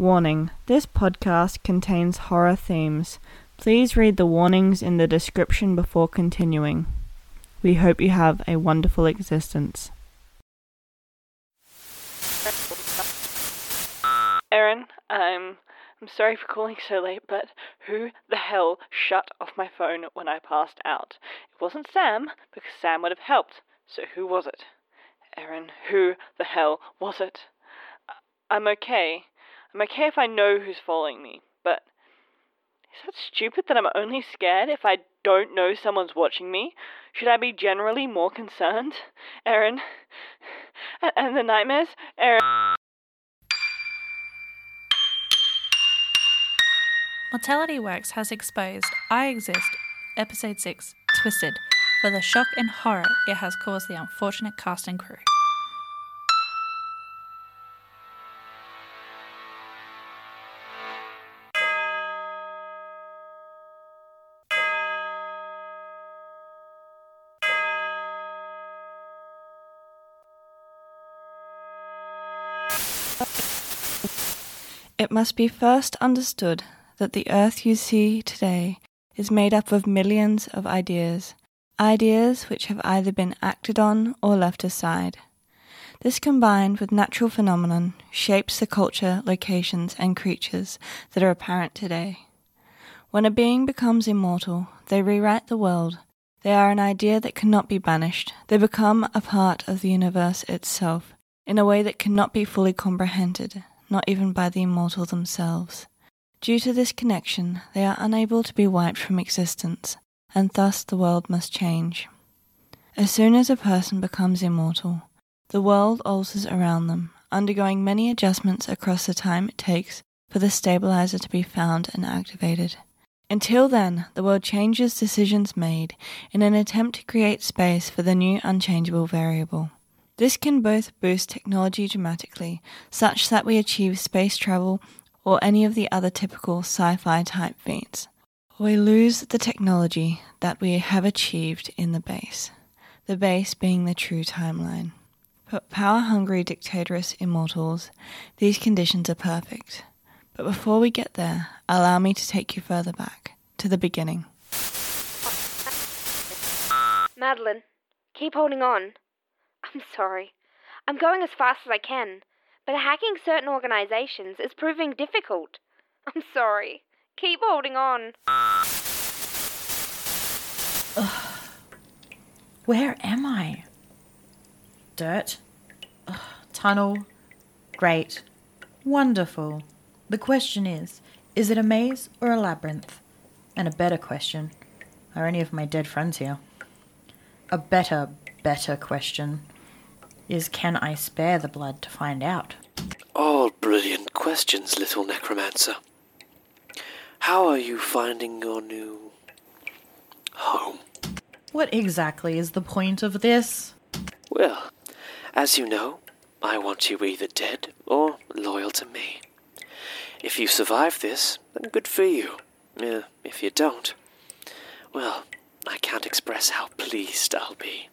Warning this podcast contains horror themes. Please read the warnings in the description before continuing. We hope you have a wonderful existence. Erin, I'm I'm sorry for calling so late, but who the hell shut off my phone when I passed out? It wasn't Sam, because Sam would have helped. So who was it? Erin, who the hell was it? I'm okay. I'm okay if I know who's following me, but is that stupid that I'm only scared if I don't know someone's watching me? Should I be generally more concerned? Erin. And the nightmares? Erin. Mortality Works has exposed I Exist, Episode 6, Twisted, for the shock and horror it has caused the unfortunate cast and crew. It must be first understood that the earth you see today is made up of millions of ideas, ideas which have either been acted on or left aside. This combined with natural phenomenon shapes the culture, locations, and creatures that are apparent today. When a being becomes immortal, they rewrite the world. They are an idea that cannot be banished. They become a part of the universe itself in a way that cannot be fully comprehended, not even by the immortal themselves. Due to this connection, they are unable to be wiped from existence, and thus the world must change. As soon as a person becomes immortal, the world alters around them, undergoing many adjustments across the time it takes for the stabilizer to be found and activated. Until then, the world changes decisions made in an attempt to create space for the new unchangeable variable. This can both boost technology dramatically, such that we achieve space travel or any of the other typical sci fi type feats. We lose the technology that we have achieved in the base, the base being the true timeline. For power hungry dictatorous immortals, these conditions are perfect. But before we get there, allow me to take you further back, to the beginning. Madeline, keep holding on. I'm sorry. I'm going as fast as I can, but hacking certain organizations is proving difficult. I'm sorry. Keep holding on. Ugh. Where am I? Dirt? Ugh. Tunnel? Great. Wonderful. The question is is it a maze or a labyrinth? And a better question are any of my dead friends here? A better, better question is can I spare the blood to find out? All brilliant questions, little necromancer. How are you finding your new home? What exactly is the point of this? Well, as you know, I want you either dead or loyal to me. If you survive this, then good for you. Uh, if you don't, well, I can't express how pleased I'll be.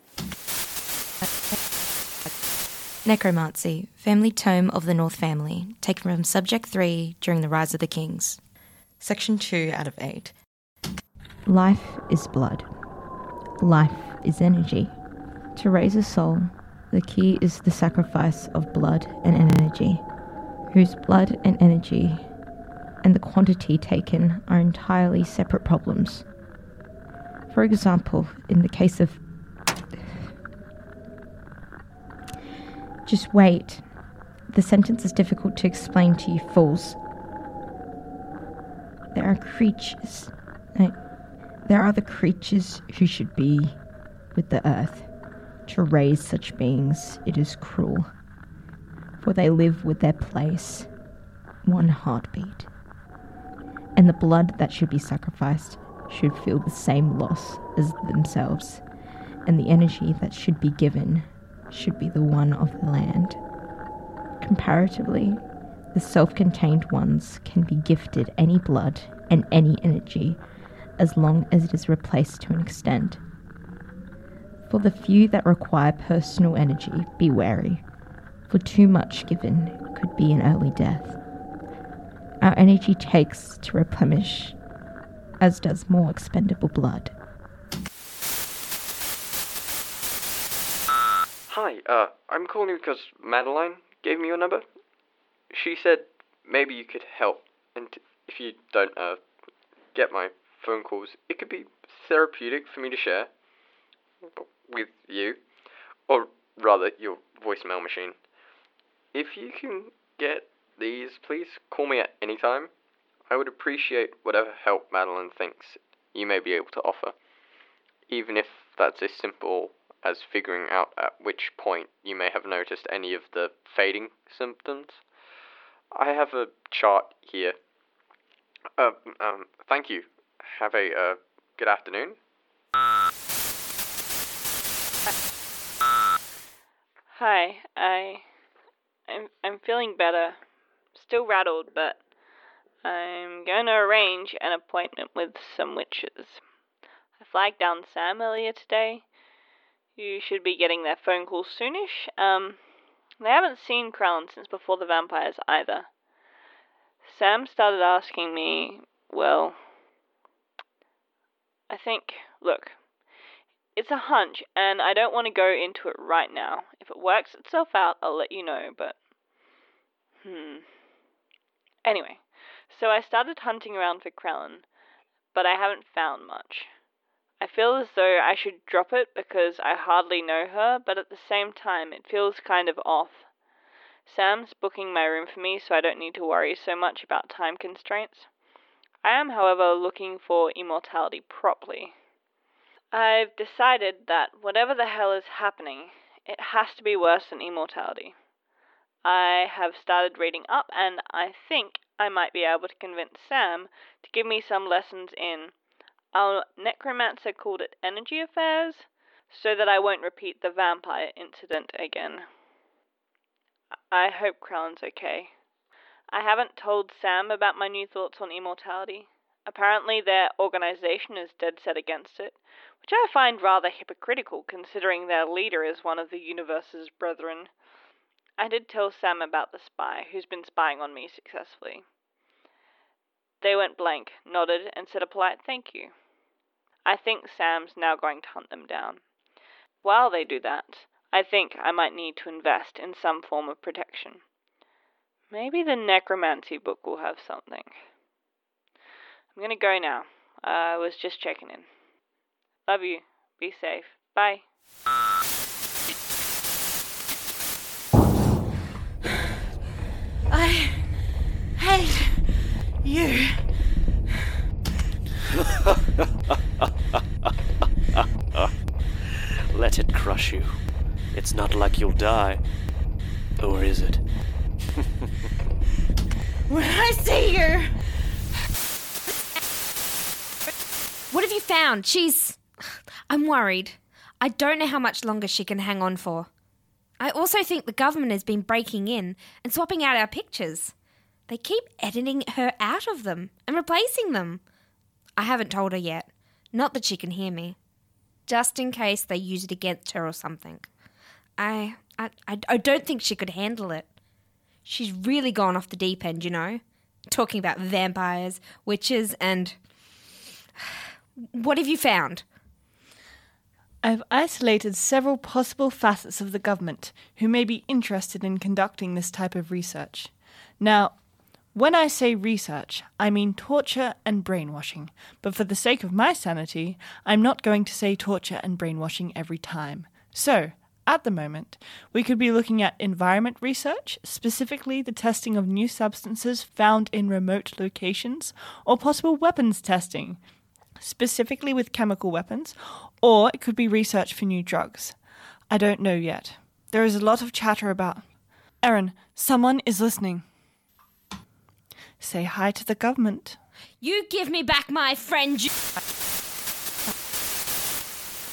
Necromancy, Family Tome of the North Family, taken from Subject 3 during the Rise of the Kings. Section 2 out of 8. Life is blood. Life is energy. To raise a soul, the key is the sacrifice of blood and energy, whose blood and energy and the quantity taken are entirely separate problems. For example, in the case of Just wait. The sentence is difficult to explain to you fools. There are creatures. There are the creatures who should be with the earth. To raise such beings, it is cruel. For they live with their place, one heartbeat. And the blood that should be sacrificed should feel the same loss as themselves, and the energy that should be given should be the one of the land. Comparatively, the self contained ones can be gifted any blood and any energy as long as it is replaced to an extent. For the few that require personal energy, be wary, for too much given could be an early death. Our energy takes to replenish, as does more expendable blood. Hi, uh, I'm calling you because Madeline gave me your number. She said maybe you could help, and if you don't, uh, get my phone calls, it could be therapeutic for me to share with you, or rather, your voicemail machine. If you can get these, please call me at any time. I would appreciate whatever help Madeline thinks you may be able to offer, even if that's as simple as figuring out at which point you may have noticed any of the fading symptoms. I have a chart here. Uh, um, thank you. Have a uh, good afternoon. Hi, I, I'm I'm feeling better. Still rattled, but I'm going to arrange an appointment with some witches. I flagged down Sam earlier today. You should be getting their phone call soonish. Um, they haven't seen Krellin since before the vampires either. Sam started asking me, well, I think, look, it's a hunch, and I don't want to go into it right now. If it works itself out, I'll let you know, but. Hmm. Anyway, so I started hunting around for Krellin, but I haven't found much. I feel as though I should drop it because I hardly know her, but at the same time, it feels kind of off. Sam's booking my room for me, so I don't need to worry so much about time constraints. I am, however, looking for immortality properly. I've decided that whatever the hell is happening, it has to be worse than immortality. I have started reading up, and I think I might be able to convince Sam to give me some lessons in. Our necromancer called it energy affairs, so that I won't repeat the vampire incident again. I hope Krellin's okay. I haven't told Sam about my new thoughts on immortality. Apparently, their organization is dead set against it, which I find rather hypocritical considering their leader is one of the universe's brethren. I did tell Sam about the spy, who's been spying on me successfully. They went blank, nodded, and said a polite thank you. I think Sam's now going to hunt them down. While they do that, I think I might need to invest in some form of protection. Maybe the necromancy book will have something. I'm gonna go now. I was just checking in. Love you. Be safe. Bye. I hate you. You. It's not like you'll die. Or is it? When I see you, What have you found? She's. I'm worried. I don't know how much longer she can hang on for. I also think the government has been breaking in and swapping out our pictures. They keep editing her out of them and replacing them. I haven't told her yet. Not that she can hear me. Just in case they use it against her or something. I, I, I, don't think she could handle it. She's really gone off the deep end, you know? Talking about vampires, witches, and. What have you found? I've isolated several possible facets of the government who may be interested in conducting this type of research. Now, when I say research, I mean torture and brainwashing, but for the sake of my sanity, I'm not going to say torture and brainwashing every time. So, at the moment, we could be looking at environment research, specifically the testing of new substances found in remote locations, or possible weapons testing, specifically with chemical weapons, or it could be research for new drugs. I don't know yet. There is a lot of chatter about. Erin, someone is listening. Say hi to the government. You give me back my friend. You-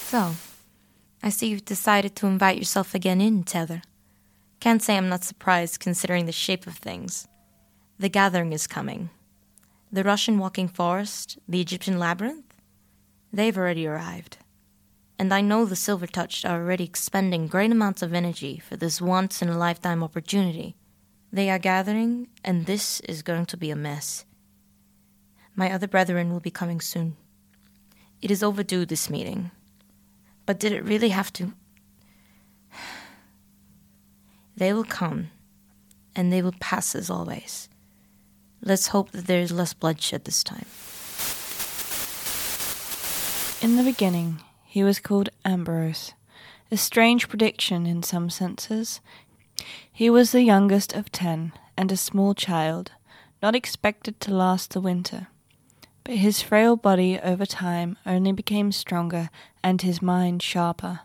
So, I see you've decided to invite yourself again in, Tether. Can't say I'm not surprised considering the shape of things. The gathering is coming. The Russian walking forest, the Egyptian labyrinth, they've already arrived. And I know the Silver Touched are already expending great amounts of energy for this once in a lifetime opportunity. They are gathering, and this is going to be a mess. My other brethren will be coming soon. It is overdue, this meeting. But did it really have to? They will come, and they will pass as always. Let's hope that there is less bloodshed this time. In the beginning, he was called Ambrose, a strange prediction in some senses. He was the youngest of ten and a small child, not expected to last the winter. But his frail body over time only became stronger and his mind sharper.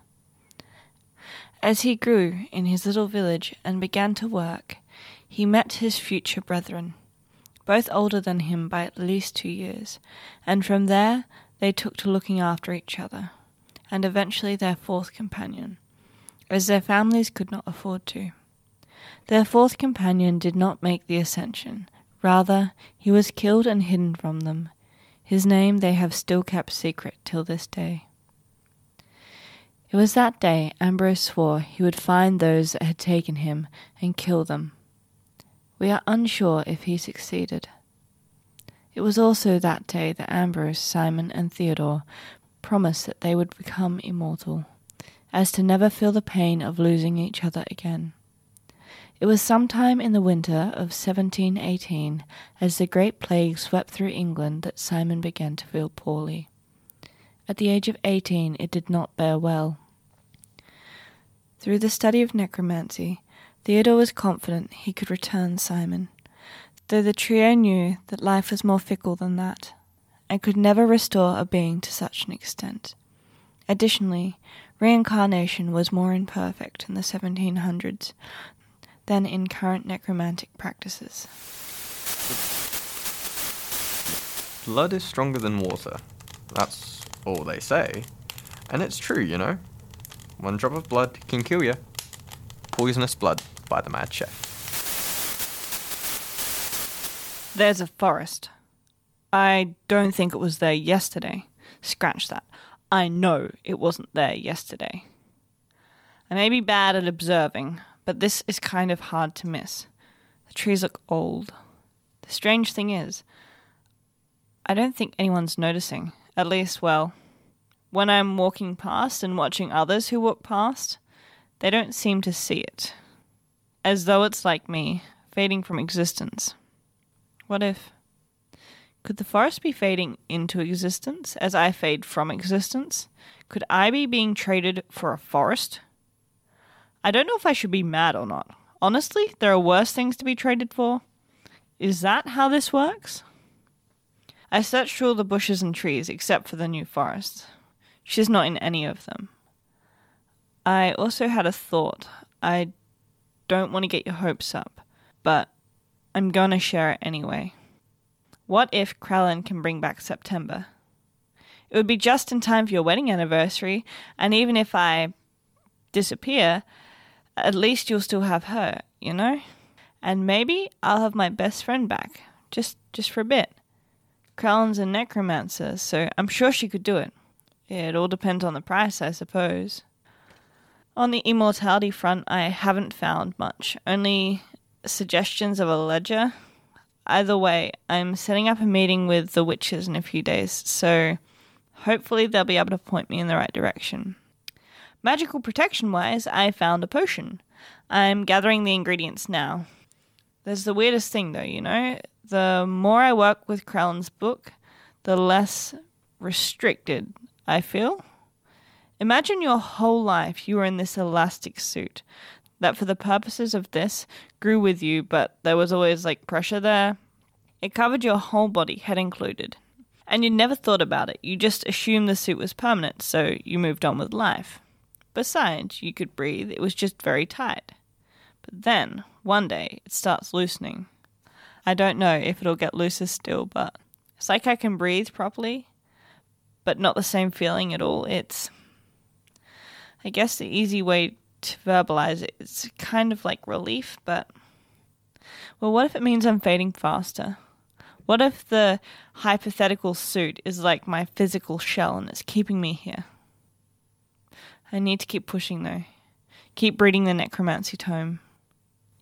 As he grew in his little village and began to work, he met his future brethren, both older than him by at least two years, and from there they took to looking after each other, and eventually their fourth companion, as their families could not afford to. Their fourth companion did not make the ascension, rather, he was killed and hidden from them. His name they have still kept secret till this day. It was that day Ambrose swore he would find those that had taken him and kill them. We are unsure if he succeeded. It was also that day that Ambrose, Simon, and Theodore promised that they would become immortal, as to never feel the pain of losing each other again. It was sometime in the winter of 1718, as the Great Plague swept through England, that Simon began to feel poorly. At the age of eighteen, it did not bear well. Through the study of necromancy, Theodore was confident he could return Simon though the trio knew that life was more fickle than that, and could never restore a being to such an extent. Additionally, reincarnation was more imperfect in the 1700s than in current necromantic practices. Blood is stronger than water. That's all they say. And it's true, you know. One drop of blood can kill you. Poisonous Blood by the Mad Chef. There's a forest. I don't think it was there yesterday. Scratch that. I know it wasn't there yesterday. I may be bad at observing, but this is kind of hard to miss. The trees look old. The strange thing is, I don't think anyone's noticing. At least, well, when I'm walking past and watching others who walk past, they don't seem to see it. As though it's like me, fading from existence. What if? Could the forest be fading into existence as I fade from existence? Could I be being traded for a forest? I don't know if I should be mad or not. Honestly, there are worse things to be traded for. Is that how this works? I searched through all the bushes and trees except for the new forest. She's not in any of them. I also had a thought. I don't want to get your hopes up, but I'm gonna share it anyway. What if Krellin can bring back September? It would be just in time for your wedding anniversary, and even if I disappear, at least you'll still have her, you know? And maybe I'll have my best friend back, just just for a bit. Krellin's a necromancer, so I'm sure she could do it. It all depends on the price, I suppose. On the immortality front, I haven't found much, only suggestions of a ledger. Either way, I'm setting up a meeting with the witches in a few days, so hopefully they'll be able to point me in the right direction. Magical protection wise, I found a potion. I'm gathering the ingredients now. There's the weirdest thing though, you know? The more I work with Krellin's book, the less restricted I feel. Imagine your whole life you were in this elastic suit that for the purposes of this grew with you, but there was always like pressure there. It covered your whole body, head included. And you never thought about it. You just assumed the suit was permanent, so you moved on with life. Besides, you could breathe, it was just very tight. But then, one day, it starts loosening. I don't know if it'll get looser still, but it's like I can breathe properly, but not the same feeling at all. It's, I guess, the easy way to verbalize it. It's kind of like relief, but well, what if it means I'm fading faster? What if the hypothetical suit is like my physical shell and it's keeping me here? I need to keep pushing though. Keep reading the necromancy tome.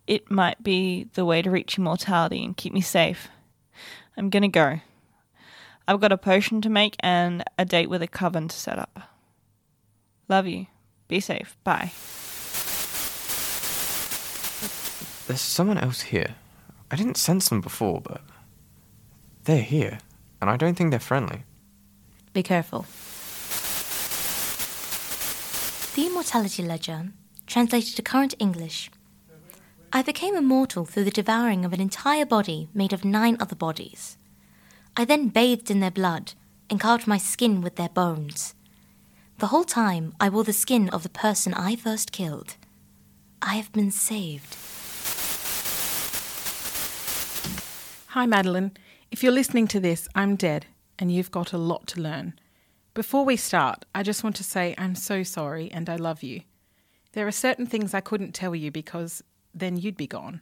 it might be the way to reach immortality and keep me safe. I'm gonna go. I've got a potion to make and a date with a coven to set up. Love you. Be safe. Bye. There's someone else here. I didn't sense them before, but they're here, and I don't think they're friendly. Be careful. The Immortality Ledger, translated to current English. I became immortal through the devouring of an entire body made of nine other bodies. I then bathed in their blood and carved my skin with their bones. The whole time I wore the skin of the person I first killed. I have been saved. Hi, Madeline. If you're listening to this, I'm dead, and you've got a lot to learn. Before we start, I just want to say I'm so sorry and I love you. There are certain things I couldn't tell you because then you'd be gone.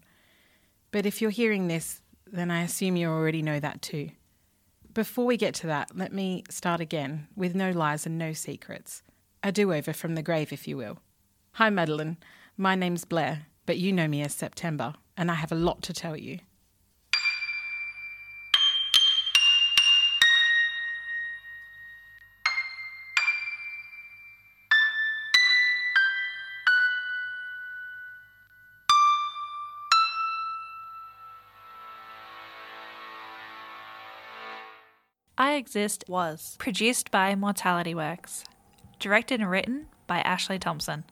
But if you're hearing this, then I assume you already know that too. Before we get to that, let me start again with no lies and no secrets. A do over from the grave, if you will. Hi, Madeline. My name's Blair, but you know me as September, and I have a lot to tell you. I Exist was produced by Mortality Works, directed and written by Ashley Thompson,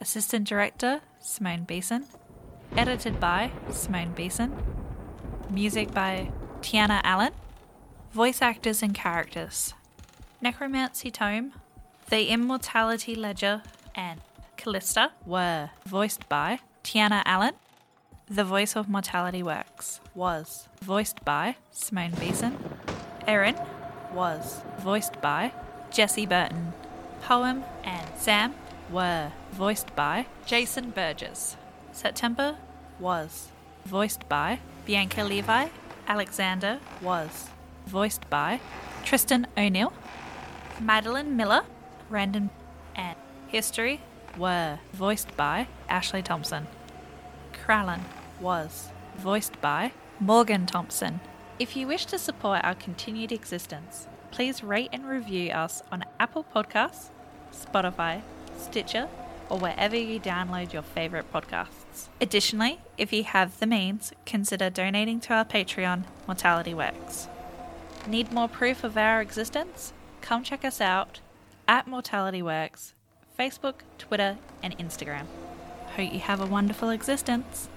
assistant director Simone Beeson, edited by Simone Beeson, music by Tiana Allen, voice actors and characters Necromancy Tome, The Immortality Ledger, and Callista were voiced by Tiana Allen. The voice of Mortality Works was voiced by Simone Beeson. Erin was voiced by Jesse Burton. Poem and Sam were voiced by Jason Burgess. September was voiced by Bianca Levi. Alexander was voiced by Tristan O'Neill. Madeline Miller, Randon, and History were voiced by Ashley Thompson. Krellin was voiced by Morgan Thompson. If you wish to support our continued existence, please rate and review us on Apple Podcasts, Spotify, Stitcher, or wherever you download your favorite podcasts. Additionally, if you have the means, consider donating to our Patreon, Mortality Works. Need more proof of our existence? Come check us out at Mortality Works, Facebook, Twitter, and Instagram. Hope you have a wonderful existence.